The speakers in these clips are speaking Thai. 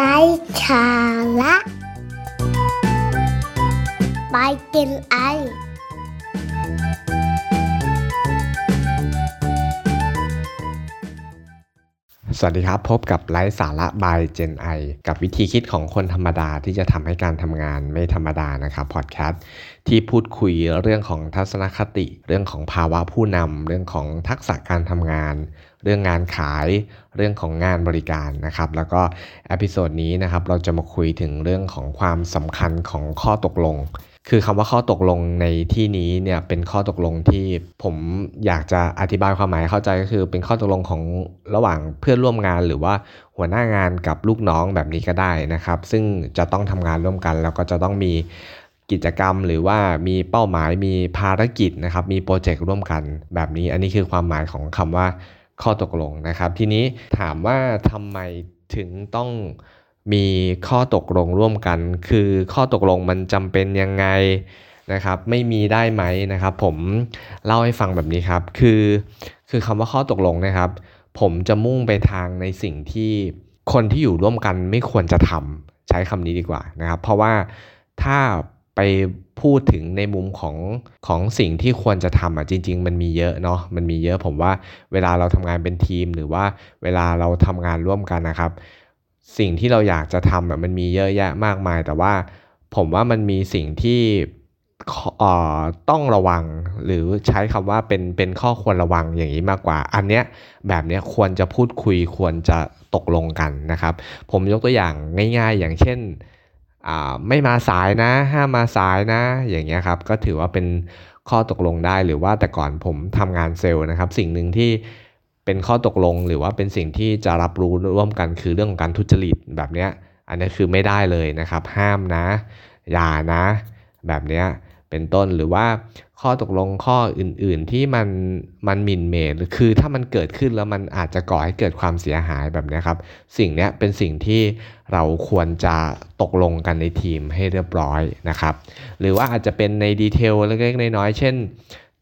ไร้สาระ สวัสดีครับ พบกับไลฟ์สาระบายเจนไอกับวิธีคิดของคนธรรมดาที่จะทำให้การทำงานไม่ธรรมดานะครับพอดแคสต์ที่พูดคุยเรื่องของทัศนคติ เรื่องของภาวะผู้นำเรื่องของทักษะการทำงาน เรื่องงานขาย เรื่องของงานบริการนะครับแล้วก็ episode นี้นะครับเราจะมาคุยถึงเรื่องของความสำคัญของข้อตกลง คือคำว่าข้อตกลงในที่นี้เนี่ยเป็นข้อตกลงที่ผมอยากจะอธิบายความหมายเข้าใจก็คือเป็นข้อตกลงของระหว่างเพื่อนร่วมงานหรือว่าหัวหน้างานกับลูกน้องแบบนี้ก็ได้นะครับ ซึ่งจะต้องทำงานร่วมกัน แล้วก็จะต้องมีกิจกรรม หรือว่ามีเป้าหมายมีภารกิจนะครับ มีโปรเจกต์ร่วมกันแบบนี้ อันนี้คือความหมายของคำว่าข้อตกลงนะครับ ทีนี้ถามว่าทำไมถึงต้อง มีข้อตกลงร่วมกัน คือข้อตกลงมันจำเป็นยังไงนะครับไม่มีได้ไหมนะครับ ผมเล่าให้ฟังแบบนี้ครับ คือคือคำว่าข้อตกลงนะครับ ผมจะมุ่งไปทางในสิ่งที่คนที่อยู่ร่วมกันไม่ควรจะทำใช้คำนี้ดีกว่านะครับ เพราะว่าถ้าไปพูดถึงในมุมของของสิ่งที่ควรจะทำอะจริง ๆ มันมีเยอะเนาะมันมีเยอะผมว่าเวลาเราทำงานเป็นทีม หรือว่าเวลาเราทำงานร่วมกันนะครับ สิ่งที่เราอยากจะทำแบบมันมีเยอะแยะมากมาย แต่ว่าผมว่ามันมีสิ่งที่ต้องระวังหรือใช้คำว่าเป็นเป็นข้อควรระวังอย่างนี้มากกว่า อันเนี้ยแบบเนี้ยควรจะพูดคุยควรจะตกลงกันนะครับ ผมยกตัวอย่างง่าย ๆ อย่างเช่นไม่มาสายนะห้ามมาสายนะ อย่างเงี้ยครับก็ถือว่าเป็นข้อตกลงได้หรือว่าแต่ก่อนผมทำงานเซลล์นะครับ สิ่งหนึ่งที่ เป็นข้อตกลงหรือว่าเป็นสิ่งที่จะรับรู้ร่วมกันคือเรื่องของการทุจริตแบบเนี้ยอันนี้คือไม่ได้เลยนะครับ ห้ามนะ อย่านะ แบบเนี้ยเป็นต้นหรือว่าข้อตกลงข้ออื่น ๆ ที่มันมันมินเมดคือถ้ามันเกิดขึ้นแล้วมันอาจจะก่อให้เกิดความเสียหายแบบนี้ครับ สิ่งนี้เป็นสิ่งที่เราควรจะตกลงกันในทีมให้เรียบร้อยนะครับ หรือว่าอาจจะเป็นในดีเทลเล็กๆน้อยๆเช่น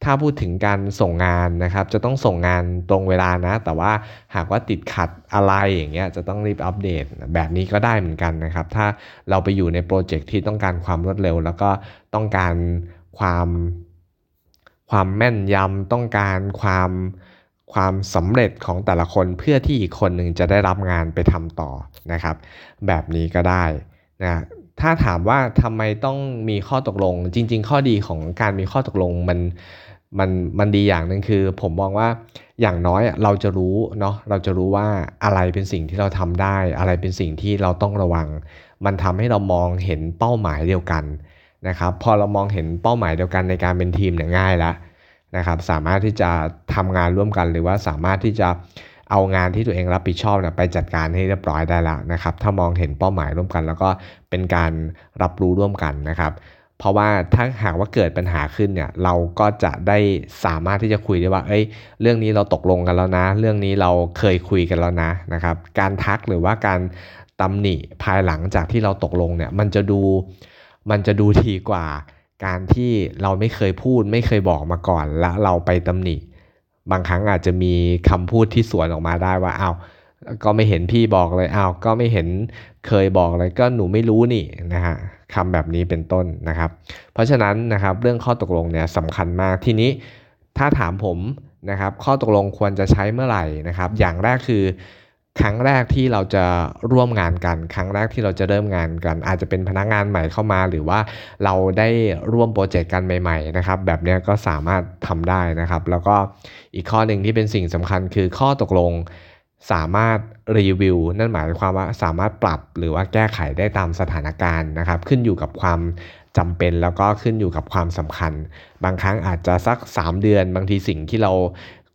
ถ้าพูดถึงการส่งงานนะครับ จะต้องส่งงานตรงเวลานะ แต่ว่าหากว่าติดขัดอะไรอย่างเงี้ยจะต้องรีบอัปเดตแบบนี้ก็ได้เหมือนกันนะครับ ถ้าเราไปอยู่ในโปรเจกต์ที่ต้องการความรวดเร็ว แล้วก็ต้องการความความแม่นยำต้องการความความสำเร็จของแต่ละคนเพื่อที่อีกคนหนึ่งจะได้รับงานไปทำต่อนะครับ แบบนี้ก็ได้นะถ้าถามว่าทำไมต้องมีข้อตกลง จริง ๆ ข้อดีของการมีข้อตกลงมัน มันมันดีอย่างหนึ่งคือ ผมมองว่าอย่างน้อยเราจะรู้เนาะเราจะรู้ว่าอะไรเป็นสิ่งที่เราทำได้ อะไรเป็นสิ่งที่เราต้องระวัง มันทำให้เรามองเห็นเป้าหมายเดียวกันนะครับพอเรามองเห็นเป้าหมายเดียวกันในการเป็นทีมเนี่ยง่ายแล้วนะครับสามารถที่จะทำงานร่วมกันหรือว่าสามารถที่จะเอางานที่ตัวเองรับผิดชอบนะไปจัดการให้เรียบร้อยได้แล้วนะครับ ถ้ามองเห็นเป้าหมายร่วมกัน แล้วก็เป็นการรับรู้ร่วมกันนะครับ เพราะว่าถ้าหากว่าเกิดปัญหาขึ้นเนี่ยเราก็จะได้สามารถที่จะคุยได้ว่า เอ้ย เรื่องนี้เราตกลงกันแล้วนะ เรื่องนี้เราเคยคุยกันแล้วนะนะครับ การทักหรือว่าการตำหนิภายหลังจากที่เราตกลงเนี่ยมันจะดูมันจะดูทีกว่า การที่เราไม่เคยพูด ไม่เคยบอกมาก่อน แล้วเราไปตำหนิ บางครั้งอาจจะมีคำพูดที่สวนออกมาได้ว่าอ้าว ก็ไม่เห็นพี่บอกเลยอ้าวก็ไม่เห็นเคยบอกเลยก็หนูไม่รู้นี่นะฮะคำแบบนี้เป็นต้นนะครับ เพราะฉะนั้นนะครับเรื่องข้อตกลงเนี่ยสำคัญมากทีนี้ถ้าถามผมนะครับข้อตกลงควรจะใช้เมื่อไหร่นะครับ อย่างแรกคือครั้งแรกที่เราจะร่วมงานกัน ครั้งแรกที่เราจะเริ่มงานกัน อาจจะเป็นพนักงานใหม่เข้ามา หรือว่าเราได้ร่วมโปรเจกต์กันใหม่ๆนะครับแบบนี้ก็สามารถทำได้นะครับ แล้วก็อีกข้อหนึ่งที่เป็นสิ่งสำคัญคือข้อตกลง สามารถรีวิวนั่นหมายความว่าสามารถปรับหรือว่าแก้ไขได้ตามสถานการณ์นะครับ ขึ้นอยู่กับความจำเป็นแล้วก็ขึ้นอยู่กับความสำคัญ บางครั้งอาจจะสัก 3 เดือน บางทีสิ่งที่เรา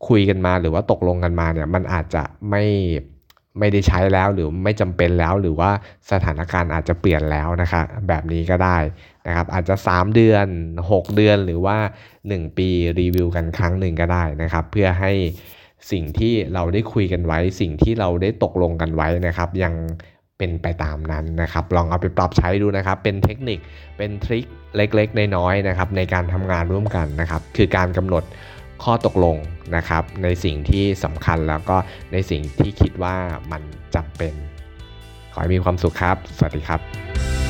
คุยกันมาหรือว่าตกลงกันมาเนี่ยมันอาจจะไม่ไม่ได้ใช้แล้วหรือไม่จำเป็นแล้วหรือว่าสถานการณ์อาจจะเปลี่ยนแล้วนะครับแบบนี้ก็ได้นะครับอาจจะ 3 เดือน 6 เดือนหรือว่า 1 ปีรีวิวกันครั้งหนึ่งก็ได้นะครับ เพื่อให้ สิ่งที่เราได้คุยกันไว้ สิ่งที่เราได้ตกลงกันไว้นะครับ ยังเป็นไปตามนั้นนะครับ ลองเอาไปปรับใช้ดูนะครับ เป็นเทคนิคเป็นทริคเล็กๆน้อยๆนะครับ ในการทำงานร่วมกันนะครับ คือการกำหนดข้อตกลงนะครับ ในสิ่งที่สำคัญแล้วก็ในสิ่งที่คิดว่ามันจำเป็น ขอให้มีความสุขครับ สวัสดีครับ